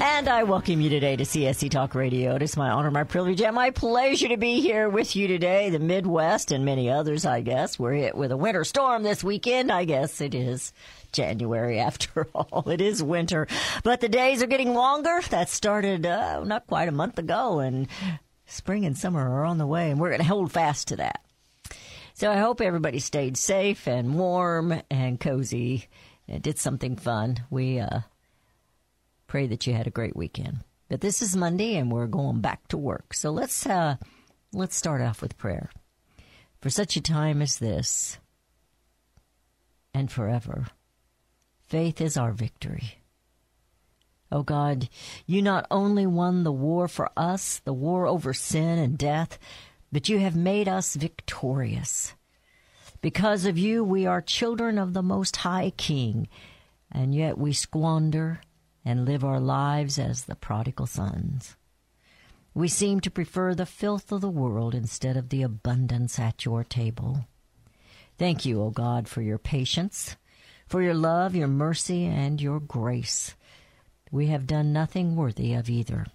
And I welcome you today to CSC Talk Radio. It is my honor, my privilege, and my pleasure to be here with you today. The Midwest and many others, I guess. We're hit with a winter storm this weekend. I guess it is January after all. It is winter. But the days are getting longer. That started uh, not quite a month ago, and spring and summer are on the way, and we're going to hold fast to that. So I hope everybody stayed safe and warm and cozy and did something fun. We, uh, Pray that you had a great weekend. But this is Monday and we're going back to work. So let's uh let's start off with prayer. For such a time as this and forever, faith is our victory. Oh God, you not only won the war for us, the war over sin and death, but you have made us victorious. Because of you, we are children of the Most High King, and yet we squander and live our lives as the prodigal sons. We seem to prefer the filth of the world instead of the abundance at your table. Thank you, O God, for your patience, for your love, your mercy, and your grace. We have done nothing worthy of either.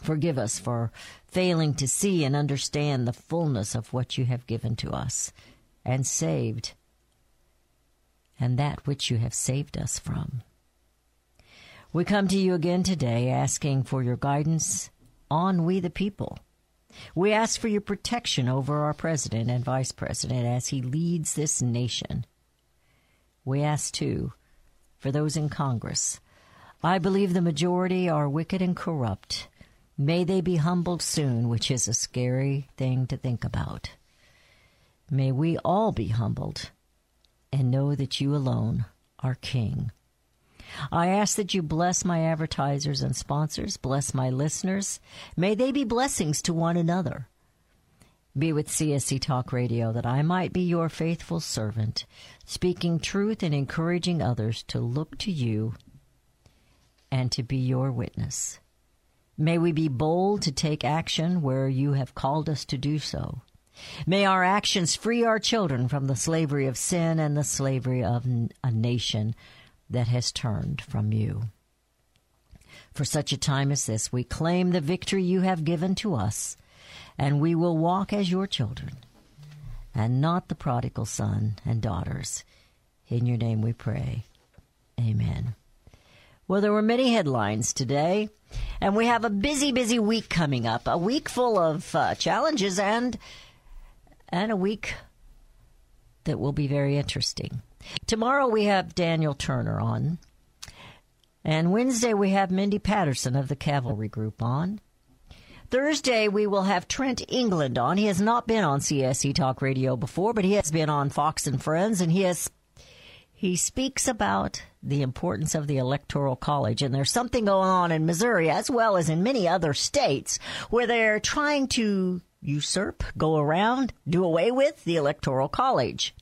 Forgive us for failing to see and understand the fullness of what you have given to us and saved, and that which you have saved us from. We come to you again today asking for your guidance on we the people. We ask for your protection over our president and vice president as he leads this nation. We ask too for those in Congress. I believe the majority are wicked and corrupt. May they be humbled soon, which is a scary thing to think about. May we all be humbled and know that you alone are King. I ask that you bless my advertisers and sponsors, bless my listeners. May they be blessings to one another. Be with CSC Talk Radio that I might be your faithful servant, speaking truth and encouraging others to look to you and to be your witness. May we be bold to take action where you have called us to do so. May our actions free our children from the slavery of sin and the slavery of a nation that has turned from you. For such a time as this, we claim the victory you have given to us, and we will walk as your children, and not the prodigal son and daughters. In your name we pray. Amen. Well, there were many headlines today, and we have a busy, busy week coming up. A week full of uh, challenges and and a week that will be very interesting. Tomorrow we have Daniel Turner on. And Wednesday we have Mindy Patterson of the Cavalry Group on. Thursday we will have Trent England on. He has not been on CSC Talk Radio before, but he has been on Fox and Friends and he has he speaks about the importance of the electoral college and there's something going on in Missouri as well as in many other states where they're trying to usurp, go around, do away with the electoral college.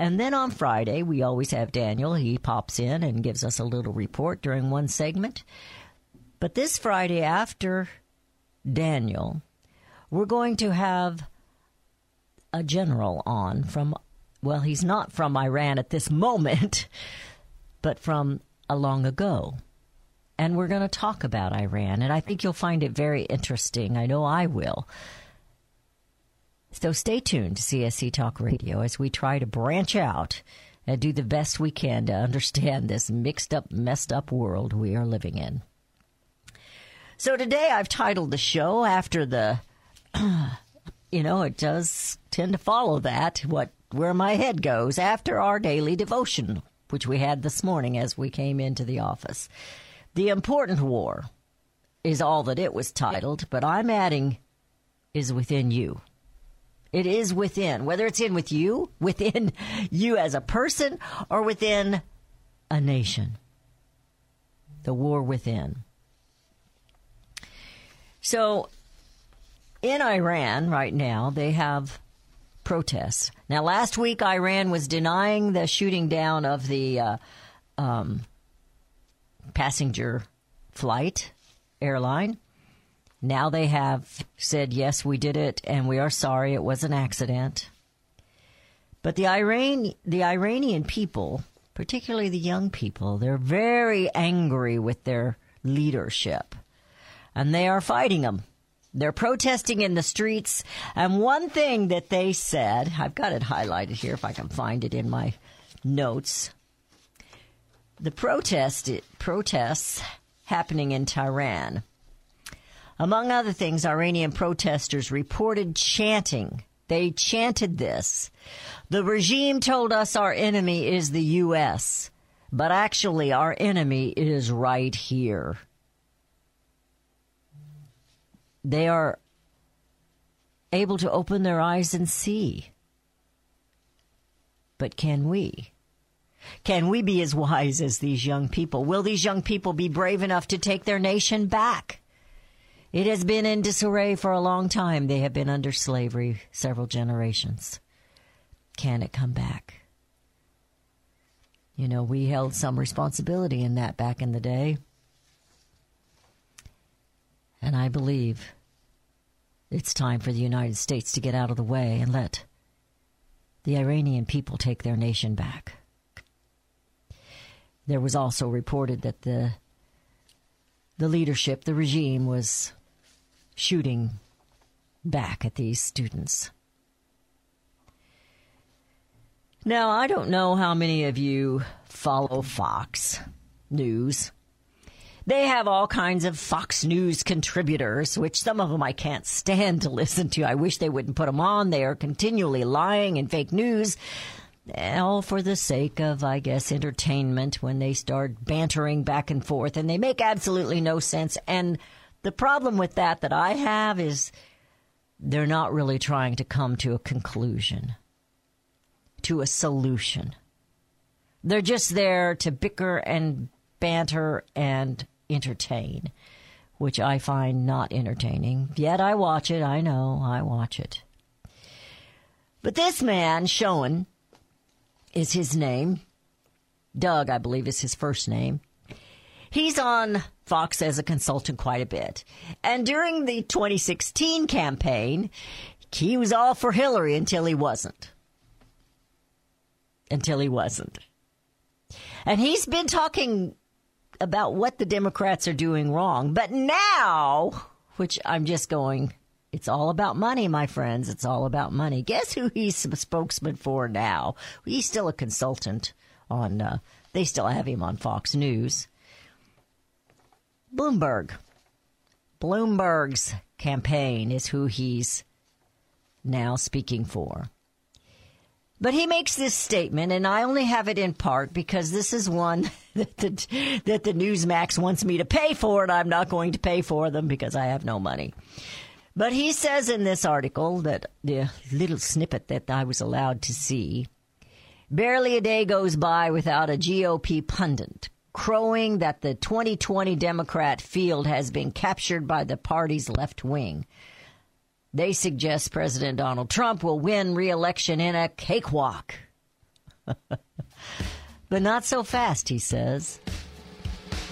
And then on Friday, we always have Daniel. He pops in and gives us a little report during one segment. But this Friday, after Daniel, we're going to have a general on from, well, he's not from Iran at this moment, but from a long ago. And we're going to talk about Iran. And I think you'll find it very interesting. I know I will. So stay tuned to CSC Talk Radio as we try to branch out and do the best we can to understand this mixed up, messed up world we are living in. So today I've titled the show after the, you know, it does tend to follow that, what, where my head goes after our daily devotion, which we had this morning as we came into the office. The important war is all that it was titled, but I'm adding is within you It is within, whether it's in with you, within you as a person, or within a nation. The war within. So, in Iran right now, they have protests. Now, last week, Iran was denying the shooting down of the uh, um, passenger flight airline. Now they have said, yes, we did it, and we are sorry, it was an accident. But the Iran, the Iranian people, particularly the young people, they're very angry with their leadership, and they are fighting them. They're protesting in the streets, and one thing that they said, I've got it highlighted here if I can find it in my notes. The protest protests happening in Tehran. Among other things, Iranian protesters reported chanting. They chanted this. The regime told us our enemy is the U.S., but actually our enemy is right here. They are able to open their eyes and see. But can we? Can we be as wise as these young people? Will these young people be brave enough to take their nation back? It has been in disarray for a long time. They have been under slavery several generations. Can it come back? You know, we held some responsibility in that back in the day. And I believe it's time for the United States to get out of the way and let the Iranian people take their nation back. There was also reported that the the leadership, the regime was shooting back at these students. Now, I don't know how many of you follow Fox News. They have all kinds of Fox News contributors, which some of them I can't stand to listen to. I wish they wouldn't put them on. They are continually lying and fake news, all for the sake of, I guess, entertainment when they start bantering back and forth, and they make absolutely no sense. And the problem with that that I have is they're not really trying to come to a conclusion, to a solution. They're just there to bicker and banter and entertain, which I find not entertaining. Yet I watch it. I know I watch it. But this man, Schoen, is his name. Doug, I believe, is his first name. He's on Fox as a consultant quite a bit. And during the 2016 campaign, he was all for Hillary until he wasn't. Until he wasn't. And he's been talking about what the Democrats are doing wrong. But now, which I'm just going, it's all about money, my friends. It's all about money. Guess who he's a spokesman for now? He's still a consultant on, uh, they still have him on Fox News. Bloomberg. Bloomberg's campaign is who he's now speaking for. But he makes this statement, and I only have it in part because this is one that the, that the Newsmax wants me to pay for, and I'm not going to pay for them because I have no money. But he says in this article that the little snippet that I was allowed to see barely a day goes by without a GOP pundit crowing that the 2020 Democrat field has been captured by the party's left wing. They suggest President Donald Trump will win re-election in a cakewalk. but not so fast, he says.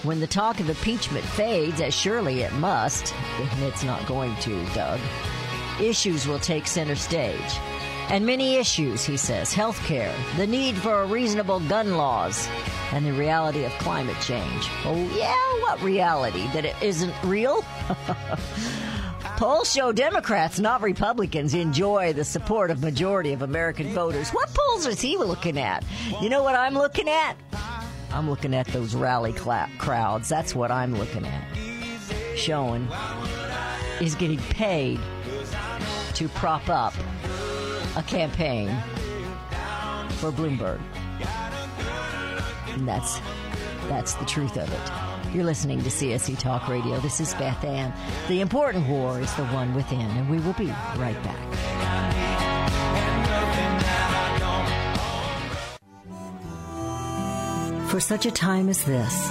When the talk of impeachment fades, as surely it must, and it's not going to, Doug, issues will take center stage. And many issues, he says health care, the need for reasonable gun laws, and the reality of climate change. Oh, yeah, what reality? That it isn't real? Polls show Democrats, not Republicans, enjoy the support of majority of American voters. What polls is he looking at? You know what I'm looking at? I'm looking at those rally cla- crowds. That's what I'm looking at. Showing is getting paid to prop up a campaign for Bloomberg. And that's that's the truth of it. You're listening to CSC Talk Radio. This is Beth Ann. The important war is the one within, and we will be right back. For such a time as this,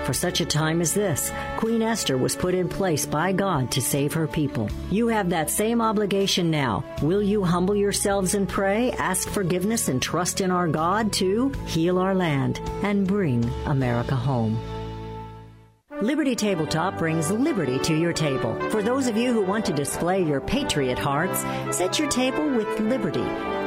For such a time as this, Queen Esther was put in place by God to save her people. You have that same obligation now. Will you humble yourselves and pray, ask forgiveness, and trust in our God to heal our land and bring America home? Liberty Tabletop brings liberty to your table. For those of you who want to display your patriot hearts, set your table with liberty.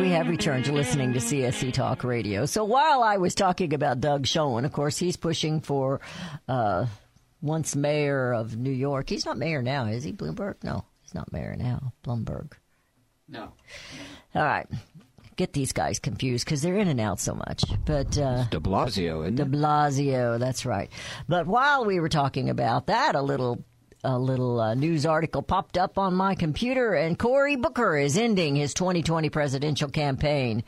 And we have returned to listening to CSC Talk Radio. So while I was talking about Doug Schoen, of course, he's pushing for uh, once mayor of New York. He's not mayor now, is he, Bloomberg? No, he's not mayor now. Bloomberg. No. All right. Get these guys confused because they're in and out so much. But uh, De Blasio, isn't De it? Blasio, that's right. But while we were talking about that, a little a little uh, news article popped up on my computer, and Cory Booker is ending his 2020 presidential campaign.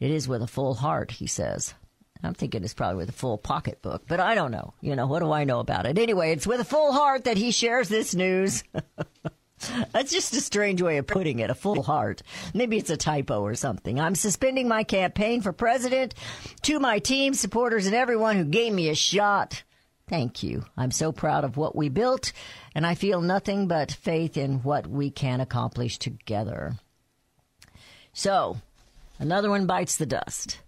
It is with a full heart, he says. I'm thinking it's probably with a full pocketbook, but I don't know. You know, what do I know about it? Anyway, it's with a full heart that he shares this news. That's just a strange way of putting it, a full heart. Maybe it's a typo or something. I'm suspending my campaign for president to my team, supporters, and everyone who gave me a shot. Thank you. I'm so proud of what we built, and I feel nothing but faith in what we can accomplish together. So, another one bites the dust.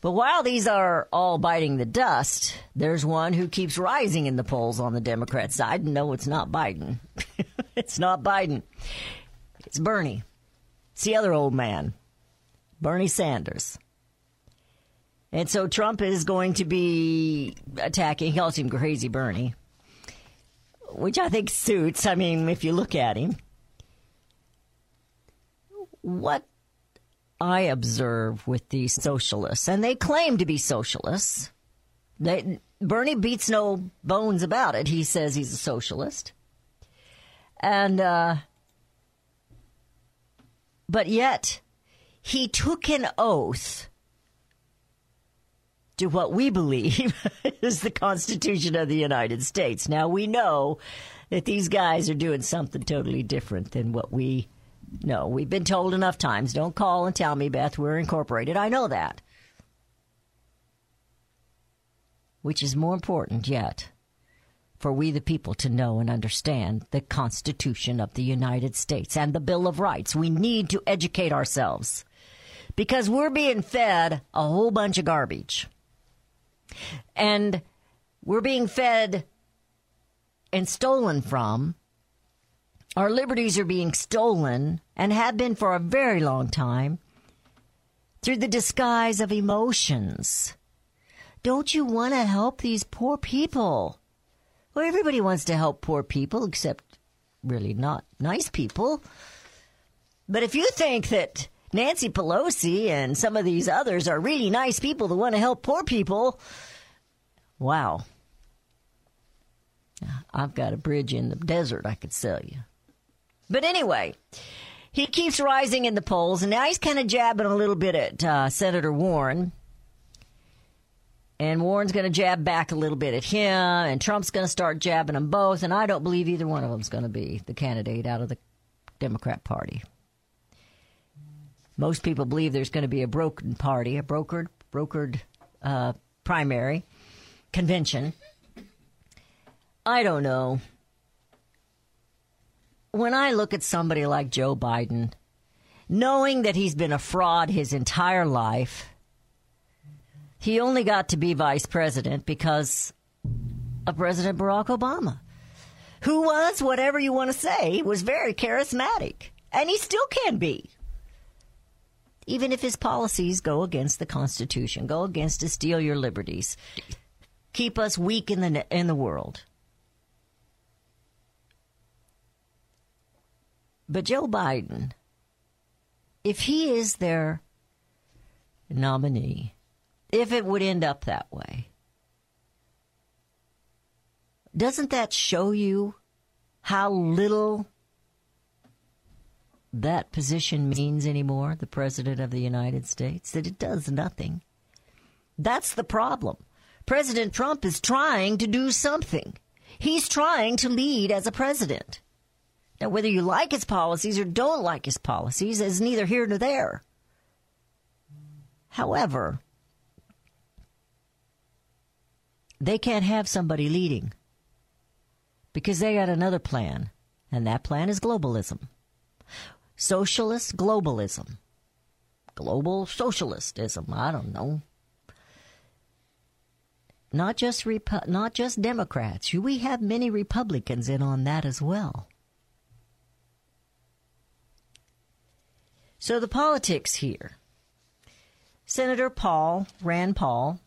But while these are all biting the dust, there's one who keeps rising in the polls on the Democrat side. No, it's not Biden. it's not Biden. It's Bernie. It's the other old man, Bernie Sanders. And so Trump is going to be attacking. He calls him Crazy Bernie, which I think suits. I mean, if you look at him, what I observe with these socialists, and they claim to be socialists. They, Bernie beats no bones about it. He says he's a socialist. And, uh, but yet, he took an oath to what we believe is the Constitution of the United States. Now we know that these guys are doing something totally different than what we know. We've been told enough times, don't call and tell me, Beth, we're incorporated. I know that. Which is more important yet for we the people to know and understand the Constitution of the United States and the Bill of Rights. We need to educate ourselves because we're being fed a whole bunch of garbage. And we're being fed and stolen from. Our liberties are being stolen and have been for a very long time through the disguise of emotions. Don't you want to help these poor people? Well, everybody wants to help poor people, except really not nice people. But if you think that Nancy Pelosi and some of these others are really nice people that want to help poor people, wow. I've got a bridge in the desert I could sell you. But anyway, he keeps rising in the polls, and now he's kind of jabbing a little bit at uh, Senator Warren. And Warren's going to jab back a little bit at him, and Trump's going to start jabbing them both. And I don't believe either one of them's going to be the candidate out of the Democrat Party. Most people believe there's going to be a broken party, a brokered, brokered uh, primary convention. I don't know. When I look at somebody like Joe Biden, knowing that he's been a fraud his entire life, he only got to be vice president because of President Barack Obama, who was, whatever you want to say, was very charismatic. And he still can be. Even if his policies go against the Constitution, go against to steal your liberties, keep us weak in the, in the world. But Joe Biden, if he is their nominee, if it would end up that way. Doesn't that show you how little that position means anymore, the President of the United States? That it does nothing. That's the problem. President Trump is trying to do something. He's trying to lead as a president. Now, whether you like his policies or don't like his policies is neither here nor there. However, they can't have somebody leading because they got another plan, and that plan is globalism. Socialist globalism. Global socialistism. I don't know. Not just Repu- not just Democrats. We have many Republicans in on that as well. So the politics here. Senator Paul, Rand Paul,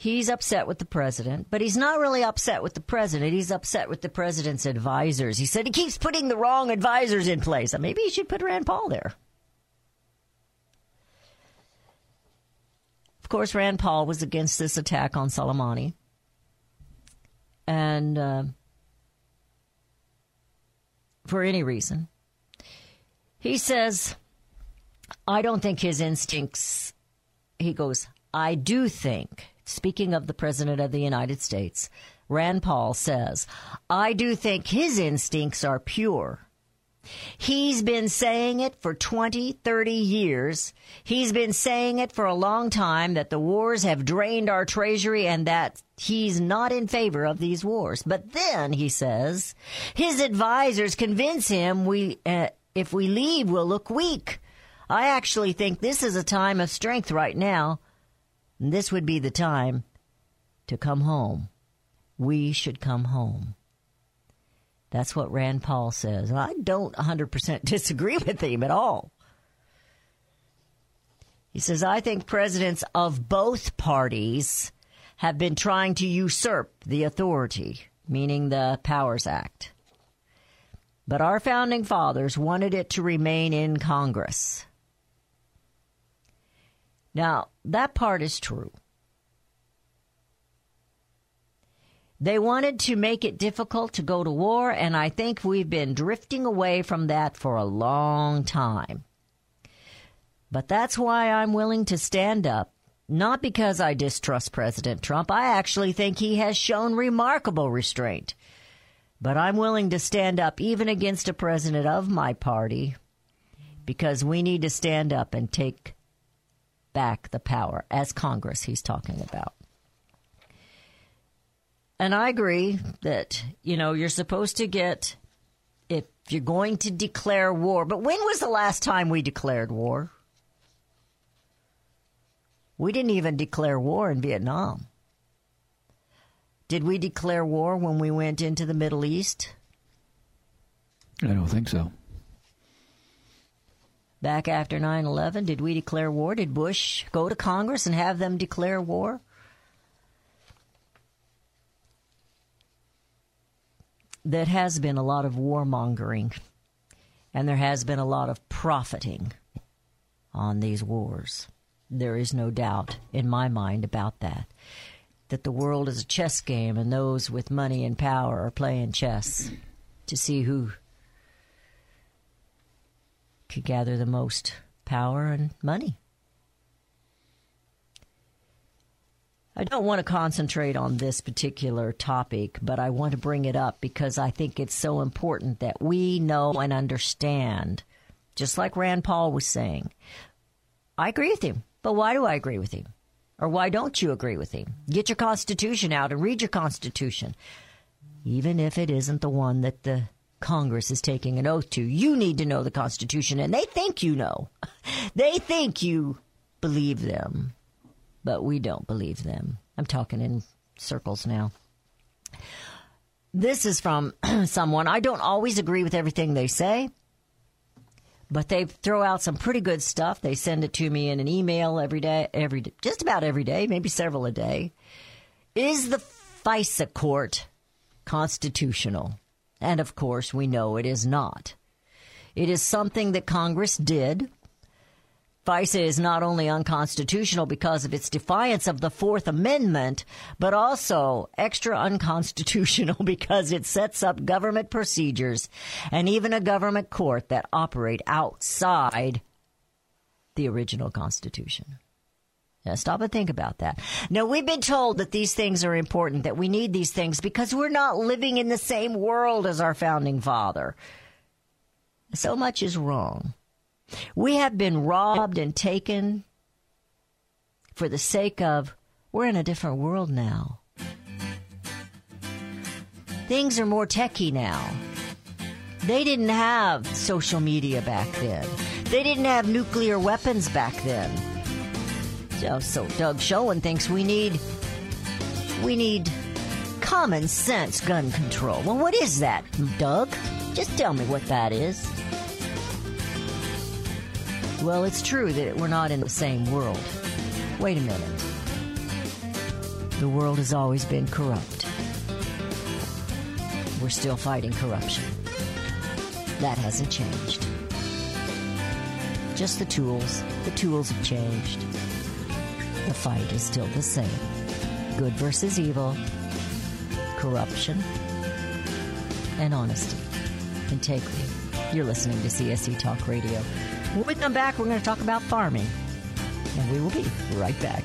He's upset with the president, but he's not really upset with the president. He's upset with the president's advisors. He said he keeps putting the wrong advisors in place. Maybe he should put Rand Paul there. Of course, Rand Paul was against this attack on Soleimani. And uh, for any reason, he says, I don't think his instincts, he goes, I do think speaking of the President of the United States, Rand Paul says, I do think his instincts are pure. He's been saying it for 20, 30 years. He's been saying it for a long time that the wars have drained our treasury and that he's not in favor of these wars. But then, he says, his advisors convince him we, uh, if we leave, we'll look weak. I actually think this is a time of strength right now this would be the time to come home. We should come home. That's what Rand Paul says. I don't 100% disagree with him at all. He says, I think presidents of both parties have been trying to usurp the authority, meaning the Powers Act. But our founding fathers wanted it to remain in Congress. Now, that part is true. They wanted to make it difficult to go to war, and I think we've been drifting away from that for a long time. But that's why I'm willing to stand up. Not because I distrust President Trump. I actually think he has shown remarkable restraint. But I'm willing to stand up even against a president of my party because we need to stand up and take back the power as Congress he's talking about. And I agree that, you know, you're supposed to get, if you're going to declare war, but when was the last time we declared war? We didn't even declare war in Vietnam. Did we declare war when we went into the Middle East? I don't think so. Back after 9 11, did we declare war? Did Bush go to Congress and have them declare war? There has been a lot of warmongering, and there has been a lot of profiting on these wars. There is no doubt in my mind about that. That the world is a chess game, and those with money and power are playing chess to see who could gather the most power and money. I don't want to concentrate on this particular topic, but I want to bring it up because I think it's so important that we know and understand, just like Rand Paul was saying. I agree with him, but why do I agree with him? Or why don't you agree with him? Get your Constitution out and read your Constitution. Even if it isn't the one that the Congress is taking an oath to, you need to know the Constitution, and they think you know. They think you believe them but we don't believe them. I'm talking in circles now. This is from someone. I don't always agree with everything they say, but they throw out some pretty good stuff. They send it to me in an email every day, every just about every day, maybe several a day. Is the FISA court constitutional? And of course, we know it is not. It is something that Congress did FISA is not only unconstitutional because of its defiance of the Fourth Amendment, but also extra unconstitutional because it sets up government procedures and even a government court that operate outside the original Constitution. Now stop and think about that. Now, we've been told that these things are important, that we need these things because we're not living in the same world as our founding father. So much is wrong. We have been robbed and taken for the sake of we're in a different world now. Things are more techy now. They didn't have social media back then. They didn't have nuclear weapons back then. So, so Doug Schoen thinks we need we need common sense gun control. Well, what is that, Doug? Just tell me what that is. Well, it's true that we're not in the same world. Wait a minute. The world has always been corrupt. We're still fighting corruption. That hasn't changed. Just the tools. The tools have changed. The fight is still the same. Good versus evil, corruption, and honesty, integrity. You're listening to CSC Talk Radio. When we come back, we're going to talk about farming. And we will be right back.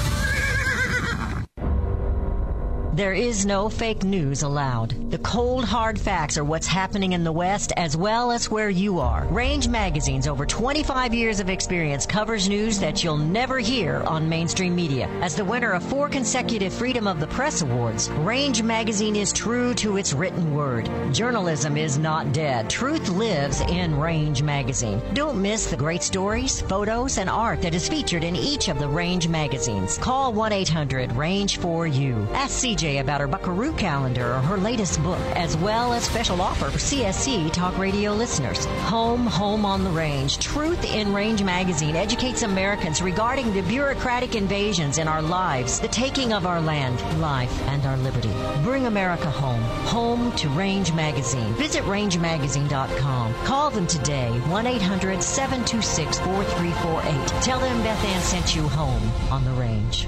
There is no fake news allowed. The cold, hard facts are what's happening in the West as well as where you are. Range Magazine's over 25 years of experience covers news that you'll never hear on mainstream media. As the winner of four consecutive Freedom of the Press Awards, Range Magazine is true to its written word. Journalism is not dead. Truth lives in Range Magazine. Don't miss the great stories, photos, and art that is featured in each of the Range magazines. Call 1 800 Range for You. Ask CJ about her Buckaroo calendar or her latest book, as well as special offer for CSC Talk Radio listeners. Home, Home on the Range. Truth in Range magazine educates Americans regarding the bureaucratic invasions in our lives, the taking of our land, life, and our liberty. Bring America home. Home to Range Magazine. Visit rangemagazine.com. Call them today, 1 800 726 4348. Tell them Beth Ann sent you home on the range.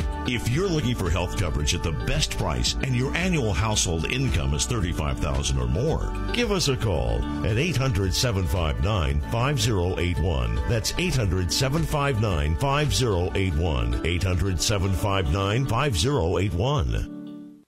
If you're looking for health coverage at the best price and your annual household income is 35000 or more, give us a call at 800-759-5081. That's 800-759-5081. 800-759-5081.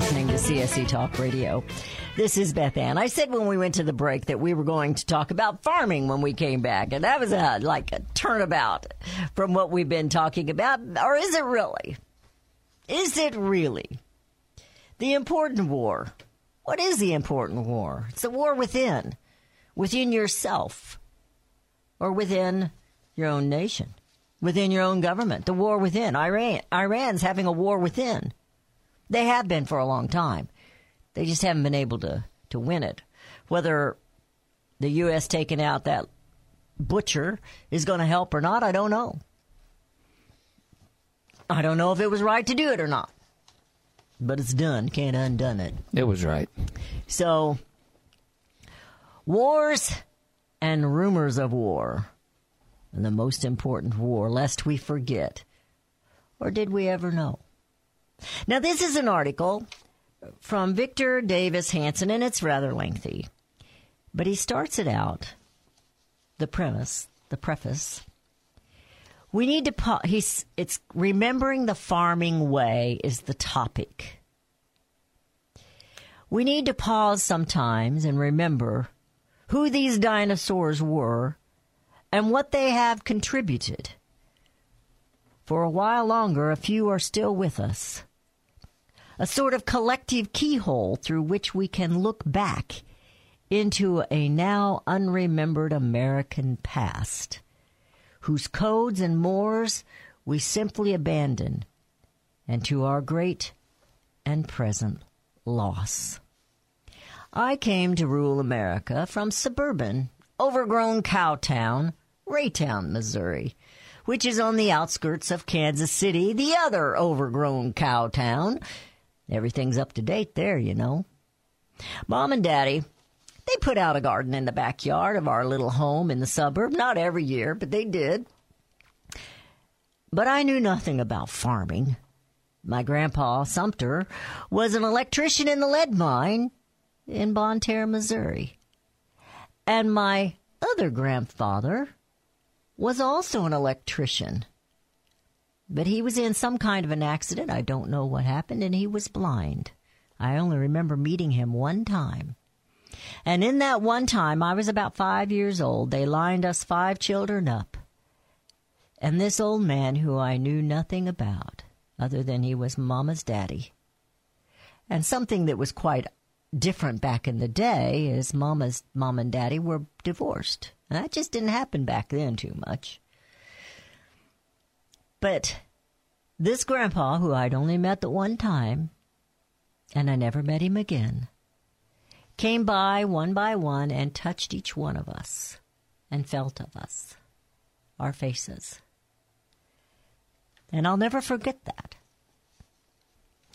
Listening to CSC Talk Radio. This is Beth Ann. I said when we went to the break that we were going to talk about farming when we came back, and that was a, like a turnabout from what we've been talking about. Or is it really? Is it really? The important war. What is the important war? It's the war within, within yourself, or within your own nation, within your own government. The war within. Iran, Iran's having a war within. They have been for a long time. They just haven't been able to, to win it. Whether the U.S. taking out that butcher is going to help or not, I don't know. I don't know if it was right to do it or not. But it's done. Can't undone it. It was right. So, wars and rumors of war. And the most important war, lest we forget. Or did we ever know? Now, this is an article from Victor Davis Hanson, and it's rather lengthy. But he starts it out, the premise, the preface. We need to, pa- he's, it's remembering the farming way is the topic. We need to pause sometimes and remember who these dinosaurs were and what they have contributed. For a while longer, a few are still with us. A sort of collective keyhole through which we can look back into a now unremembered American past, whose codes and mores we simply abandon, and to our great and present loss. I came to rule America from suburban, overgrown cow town, Raytown, Missouri, which is on the outskirts of Kansas City, the other overgrown cow town. Everything's up to date there, you know. Mom and Daddy, they put out a garden in the backyard of our little home in the suburb. Not every year, but they did. But I knew nothing about farming. My grandpa, Sumter, was an electrician in the lead mine in Bonne Terre, Missouri. And my other grandfather was also an electrician. But he was in some kind of an accident. I don't know what happened, and he was blind. I only remember meeting him one time. And in that one time, I was about five years old. They lined us five children up. And this old man, who I knew nothing about, other than he was Mama's daddy, and something that was quite different back in the day is Mama's mom and daddy were divorced. And that just didn't happen back then too much. But this grandpa, who I'd only met the one time, and I never met him again, came by one by one and touched each one of us and felt of us, our faces. And I'll never forget that.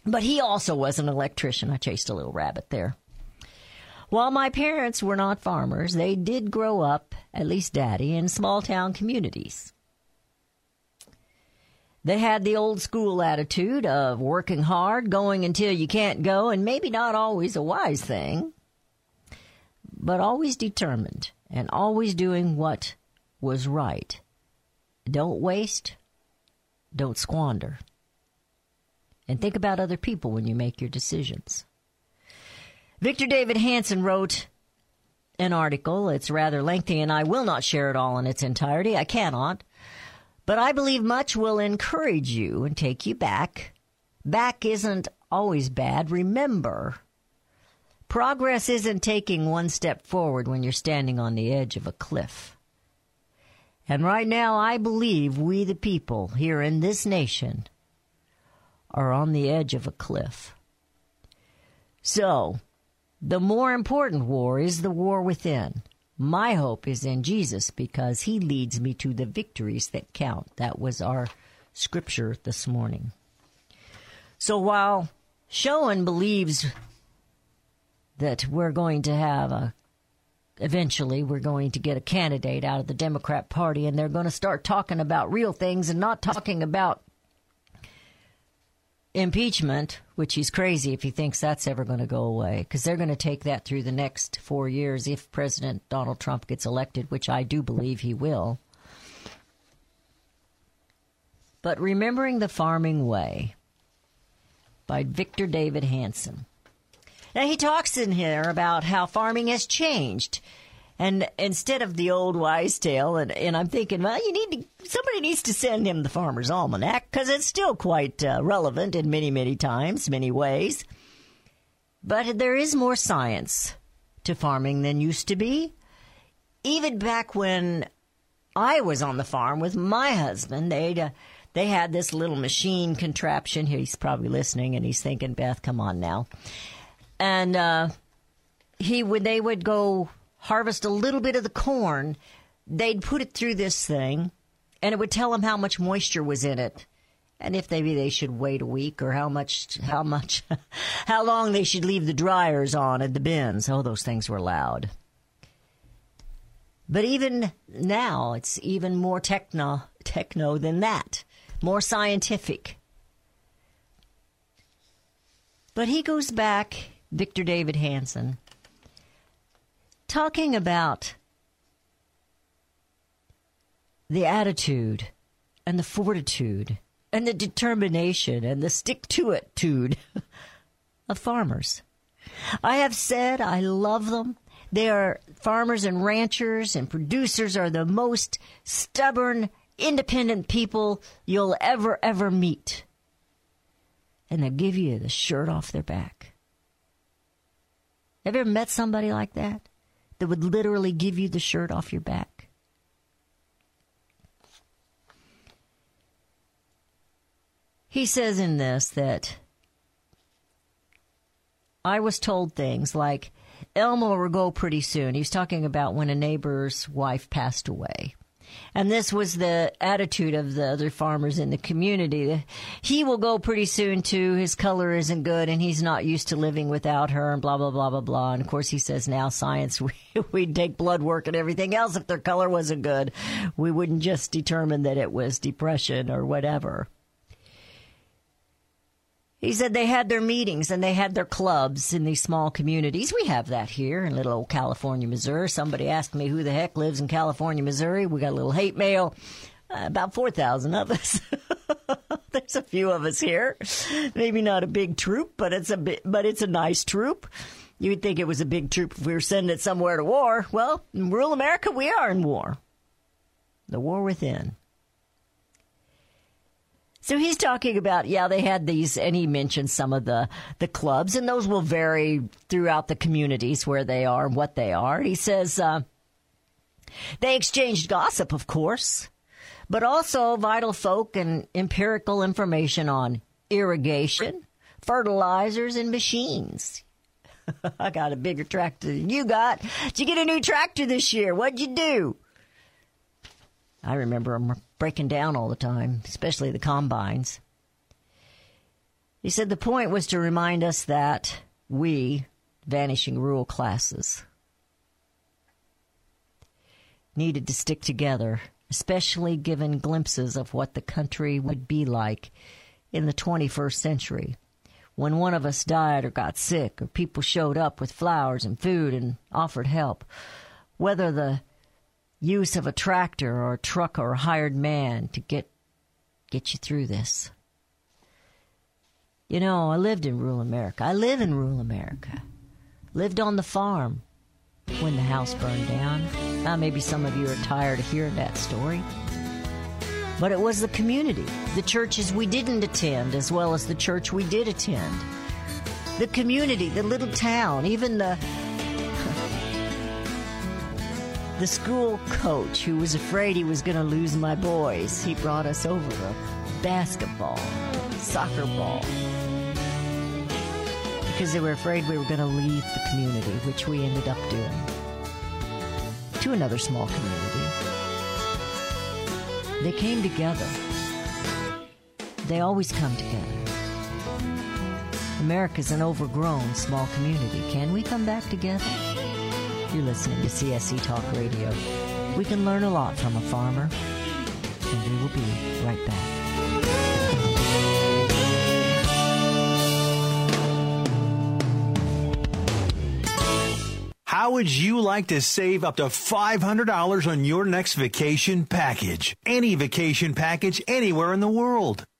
But he also was an electrician. I chased a little rabbit there. While my parents were not farmers, they did grow up, at least daddy, in small town communities. They had the old school attitude of working hard, going until you can't go, and maybe not always a wise thing, but always determined and always doing what was right. Don't waste, don't squander. And think about other people when you make your decisions. Victor Davis Hanson wrote an article. It's rather lengthy, and I will not share it all in its entirety. I cannot. But I believe much will encourage you and take you back. Back isn't always bad. Remember, progress isn't taking one step forward when you're standing on the edge of a cliff. And right now, I believe we, the people here in this nation, are on the edge of a cliff. So, the more important war is the war within. My hope is in Jesus because he leads me to the victories that count. That was our scripture this morning. So while Schoen believes that we're going to have a eventually we're going to get a candidate out of the Democrat Party and they're going to start talking about real things and not talking about impeachment, which he's crazy if he thinks that's ever going to go away, because they're going to take that through the next four years if President Donald Trump gets elected, which I do believe he will. But Remembering the Farming Way by Victor Davis Hanson. Now he talks in here about how farming has changed. And instead of the old wise tale, and, and I'm thinking, well, you need to, somebody needs to send him the Farmer's Almanac because it's still quite uh, relevant in many, many times, many ways. But there is more science to farming than used to be. Even back when I was on the farm with my husband, they'd, uh, they had this little machine contraption. He's probably listening and he's thinking, Beth, come on now. And, uh, he would, they would go harvest a little bit of the corn, they'd put it through this thing, and it would tell them how much moisture was in it, and if maybe they should wait a week or how much, how much, how long they should leave the dryers on at the bins. Oh, those things were loud. But even now, it's even more techno, techno than that, more scientific. But he goes back, Victor Davis Hanson, talking about the attitude and the fortitude and the determination and the stick to it tude of farmers. I have said I love them. They are farmers and ranchers and producers are the most stubborn, independent people you'll ever, ever meet. And they'll give you the shirt off their back. Have you ever met somebody like that? That would literally give you the shirt off your back? He says in this that I was told things like, Elmo will go pretty soon. He's talking about when a neighbor's wife passed away. And this was the attitude of the other farmers in the community. He will go pretty soon too. His color isn't good and he's not used to living without her and blah, blah, blah, blah, blah. And of course he says now science, we, we'd take blood work and everything else if their color wasn't good. We wouldn't just determine that it was depression or whatever. He said they had their meetings and they had their clubs in these small communities. We have that here in little old California, Missouri. Somebody asked me who the heck lives in California, Missouri. We got a little hate mail. Uh, about 4,000 of us. There's a few of us here. Maybe not a big troop, but it's a bit, but it's a nice troop. You would think it was a big troop if we were sending it somewhere to war. Well, in rural America, we are in war. The war within. So he's talking about, yeah, they had these, and he mentioned some of the, the clubs, and those will vary throughout the communities where they are and what they are. He says, uh, they exchanged gossip, of course, but also vital folk and empirical information on irrigation, fertilizers, and machines. I got a bigger tractor than you got. Did you get a new tractor this year? What'd you do? I remember them breaking down all the time, especially the combines. He said the point was to remind us that we, vanishing rural classes, needed to stick together, especially given glimpses of what the country would be like in the 21st century. When one of us died or got sick, or people showed up with flowers and food and offered help, whether the use of a tractor or a truck or a hired man to get get you through this. You know, I lived in rural America. I live in rural America. Lived on the farm when the house burned down. Now, maybe some of you are tired of hearing that story. But it was the community, the churches we didn't attend, as well as the church we did attend. The community, the little town, even the the school coach who was afraid he was going to lose my boys. He brought us over a basketball, soccer ball, because they were afraid we were going to leave the community, which we ended up doing, to another small community. They came together. They always come together. America's an overgrown small community. Can we come back together? You're listening to CSC Talk Radio. We can learn a lot from a farmer, and we will be right back. How would you like to save up to $500 on your next vacation package? Any vacation package anywhere in the world.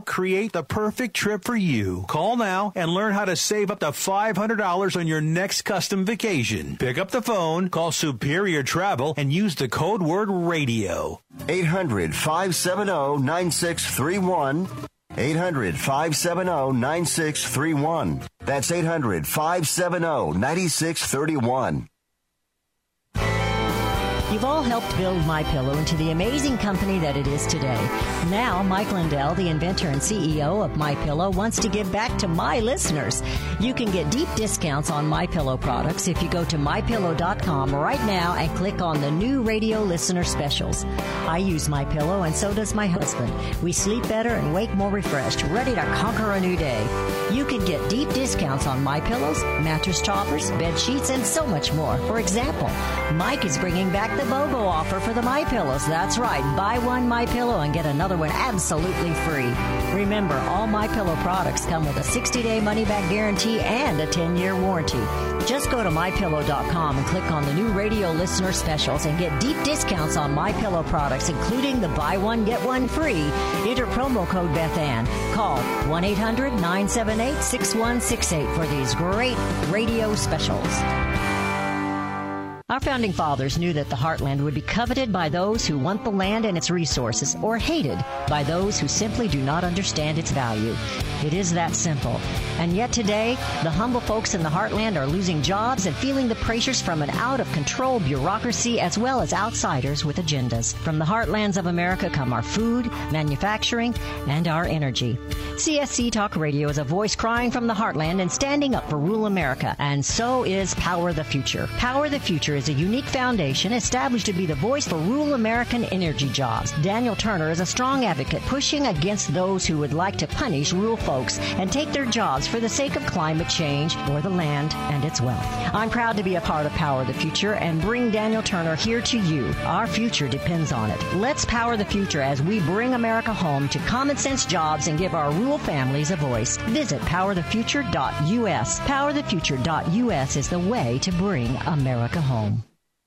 create the perfect trip for you. Call now and learn how to save up to $500 on your next custom vacation. Pick up the phone, call Superior Travel, and use the code word radio. 800 570 9631. 800 570 9631. That's 800 570 9631. You've all helped build My Pillow into the amazing company that it is today. Now, Mike Lindell, the inventor and CEO of My Pillow, wants to give back to my listeners. You can get deep discounts on My Pillow products if you go to mypillow.com right now and click on the new radio listener specials. I use My Pillow and so does my husband. We sleep better and wake more refreshed, ready to conquer a new day. You can get deep discounts on My Pillows, mattress toppers, bed sheets, and so much more. For example, Mike is bringing back the BOGO offer for the My Pillows. That's right. Buy one My Pillow and get another one absolutely free. Remember, all My Pillow products come with a 60-day money-back guarantee and a 10-year warranty. Just go to mypillow.com and click on the new radio listener specials and get deep discounts on My Pillow products, including the buy one get one free. Enter promo code Beth Ann. Call 1-800-978-6168 for these great radio specials. Our founding fathers knew that the heartland would be coveted by those who want the land and its resources, or hated by those who simply do not understand its value. It is that simple. And yet today, the humble folks in the heartland are losing jobs and feeling the pressures from an out of control bureaucracy as well as outsiders with agendas. From the heartlands of America come our food, manufacturing, and our energy. CSC Talk Radio is a voice crying from the heartland and standing up for rural America, and so is Power the Future. Power the Future is a unique foundation established to be the voice for rural American energy jobs. Daniel Turner is a strong advocate pushing against those who would like to punish rural folks and take their jobs for the sake of climate change or the land and its wealth. I'm proud to be a part of Power the Future and bring Daniel Turner here to you. Our future depends on it. Let's power the future as we bring America home to common sense jobs and give our rural families a voice. Visit powerthefuture.us. Powerthefuture.us is the way to bring America home.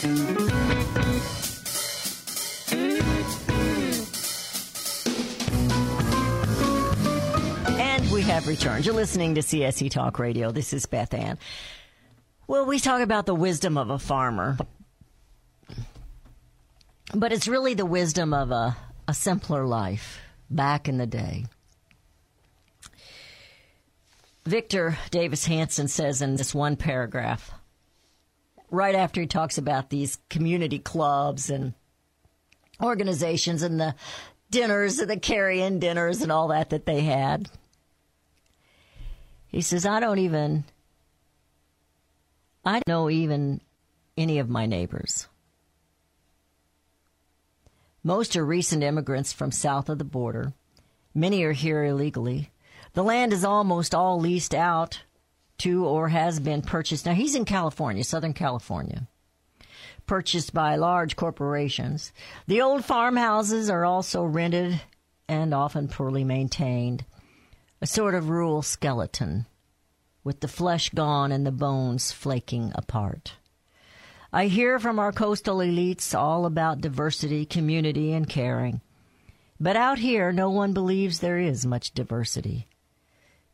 And we have returned. You're listening to CSC Talk Radio. This is Beth Ann. Well, we talk about the wisdom of a farmer, but it's really the wisdom of a, a simpler life back in the day. Victor Davis Hanson says in this one paragraph, right after he talks about these community clubs and organizations and the dinners and the carry-in dinners and all that that they had. He says, I don't even, I don't know even any of my neighbors. Most are recent immigrants from south of the border. Many are here illegally. The land is almost all leased out to or has been purchased. Now he's in California, Southern California. Purchased by large corporations. The old farmhouses are also rented and often poorly maintained. A sort of rural skeleton with the flesh gone and the bones flaking apart. I hear from our coastal elites all about diversity, community, and caring. But out here, no one believes there is much diversity.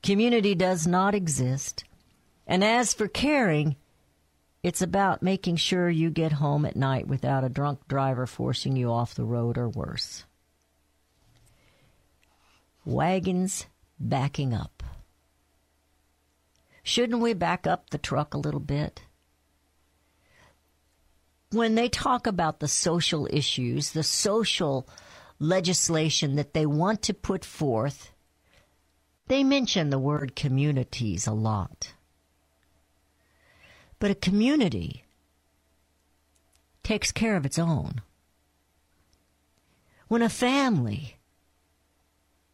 Community does not exist. And as for caring, it's about making sure you get home at night without a drunk driver forcing you off the road or worse. Wagons backing up. Shouldn't we back up the truck a little bit? When they talk about the social issues, the social legislation that they want to put forth, they mention the word communities a lot. But a community takes care of its own. When a family,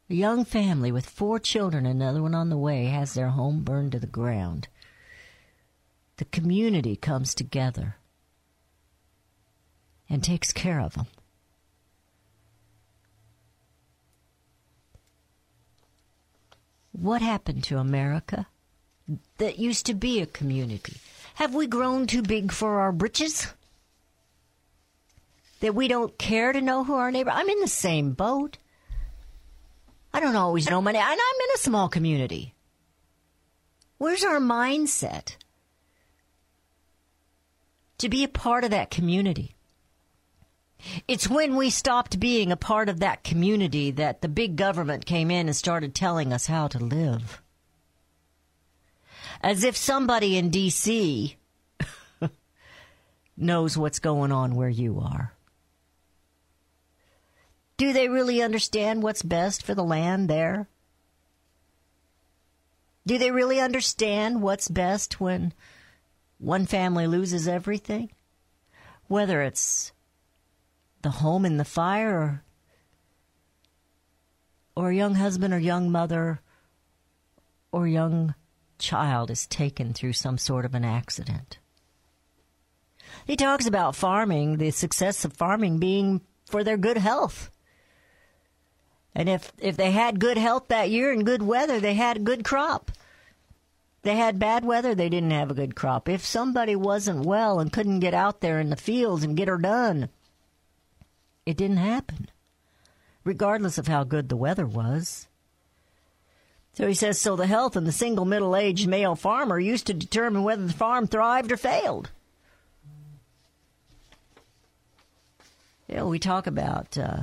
a young family with four children, and another one on the way, has their home burned to the ground, the community comes together and takes care of them. What happened to America that used to be a community? Have we grown too big for our britches? That we don't care to know who our neighbor? I'm in the same boat. I don't always know my neighbor, and I'm in a small community. Where's our mindset to be a part of that community? It's when we stopped being a part of that community that the big government came in and started telling us how to live. As if somebody in D.C. knows what's going on where you are. Do they really understand what's best for the land there? Do they really understand what's best when one family loses everything? Whether it's the home in the fire or, or a young husband or young mother or young child is taken through some sort of an accident. He talks about farming, the success of farming being for their good health. And if, if they had good health that year and good weather, they had a good crop. They had bad weather, they didn't have a good crop. If somebody wasn't well and couldn't get out there in the fields and get her done, it didn't happen, regardless of how good the weather was. So he says, so the health of the single middle aged male farmer used to determine whether the farm thrived or failed. You know, we talk about uh,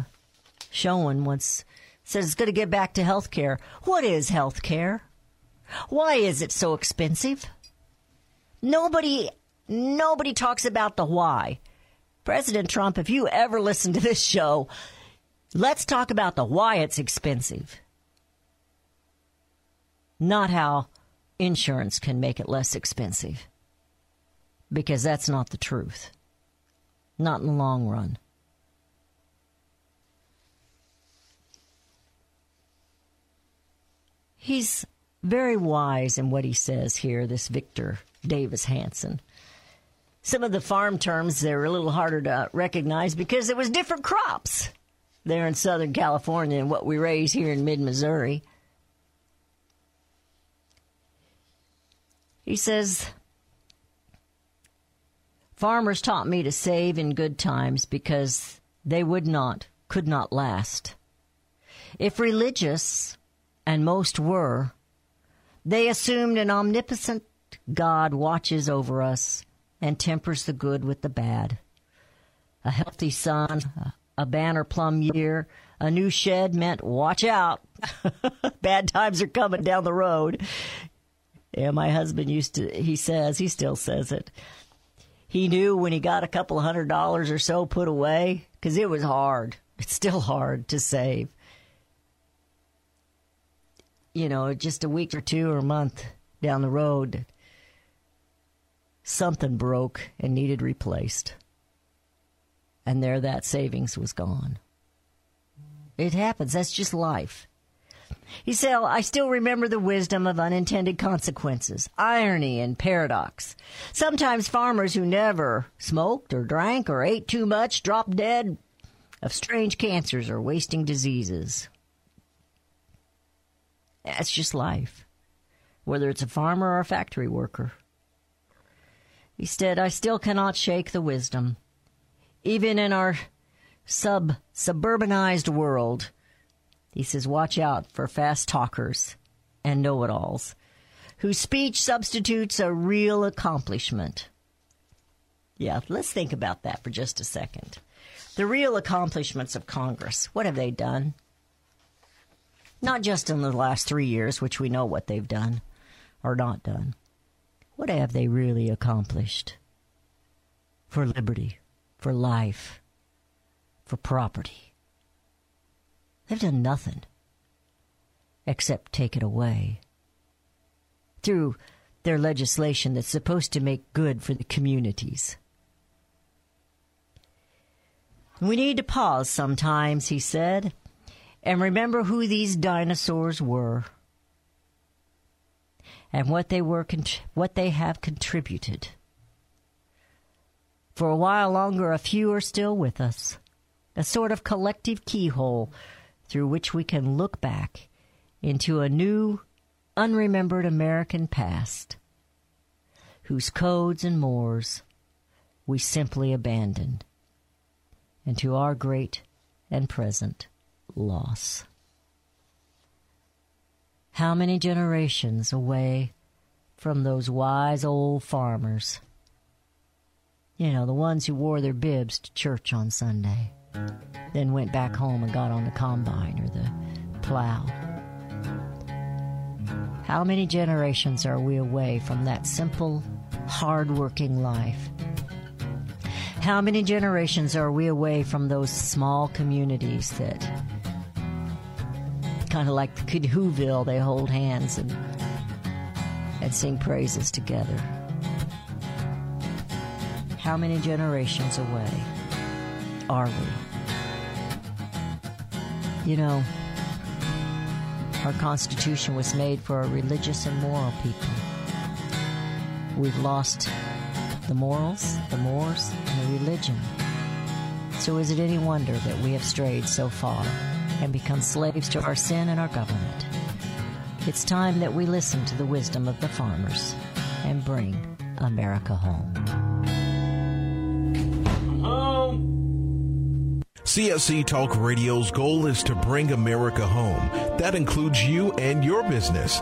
showing once says it's going to get back to health care. What is health care? Why is it so expensive? Nobody nobody talks about the why. President Trump, if you ever listen to this show, let's talk about the why it's expensive. Not how insurance can make it less expensive. Because that's not the truth. Not in the long run. He's very wise in what he says here, this Victor Davis Hanson. Some of the farm terms they're a little harder to recognize because it was different crops there in Southern California and what we raise here in mid Missouri. He says, Farmers taught me to save in good times because they would not, could not last. If religious, and most were, they assumed an omnipotent God watches over us and tempers the good with the bad. A healthy sun, a banner plum year, a new shed meant watch out. Bad times are coming down the road. Yeah, my husband used to, he says, he still says it. He knew when he got a couple hundred dollars or so put away, because it was hard. It's still hard to save you know, just a week or two or a month down the road, something broke and needed replaced. And there that savings was gone. It happens. That's just life. He said, I still remember the wisdom of unintended consequences, irony and paradox. Sometimes farmers who never smoked or drank or ate too much drop dead of strange cancers or wasting diseases. That's just life, whether it's a farmer or a factory worker. He said, I still cannot shake the wisdom. Even in our sub suburbanized world, he says, watch out for fast talkers and know it alls whose speech substitutes a real accomplishment. Yeah, let's think about that for just a second. The real accomplishments of Congress. What have they done? Not just in the last three years, which we know what they've done or not done. What have they really accomplished? For liberty, for life, for property. They've done nothing except take it away through their legislation that's supposed to make good for the communities. We need to pause sometimes, he said, and remember who these dinosaurs were and what they were what they have contributed. For a while longer a few are still with us, a sort of collective keyhole through which we can look back into a new unremembered American past whose codes and mores we simply abandoned and to our great and present loss. How many generations away from those wise old farmers? You know, the ones who wore their bibs to church on Sunday, then went back home and got on the combine or the plow. How many generations are we away from that simple, hard-working life? How many generations are we away from those small communities that kind of like the Whoville, they hold hands and and sing praises together. How many generations away are we? You know, our Constitution was made for a religious and moral people. We've lost the morals, the mores, and the religion. So is it any wonder that we have strayed so far and become slaves to our sin and our government? It's time that we listen to the wisdom of the farmers and bring America home. CSC Talk Radio's goal is to bring America home. That includes you and your business.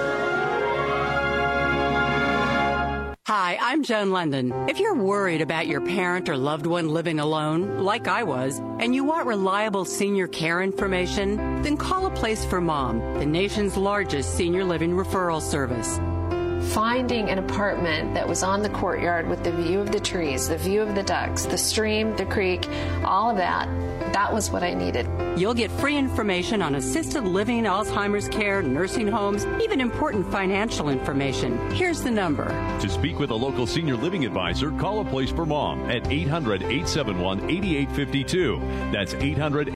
Hi, I'm Joan Lunden. If you're worried about your parent or loved one living alone, like I was, and you want reliable senior care information, then call a place for mom, the nation's largest senior living referral service. Finding an apartment that was on the courtyard with the view of the trees, the view of the ducks, the stream, the creek, all of that, that was what I needed. You'll get free information on assisted living, Alzheimer's care, nursing homes, even important financial information. Here's the number. To speak with a local senior living advisor, call a place for mom at 800 871 8852. That's 800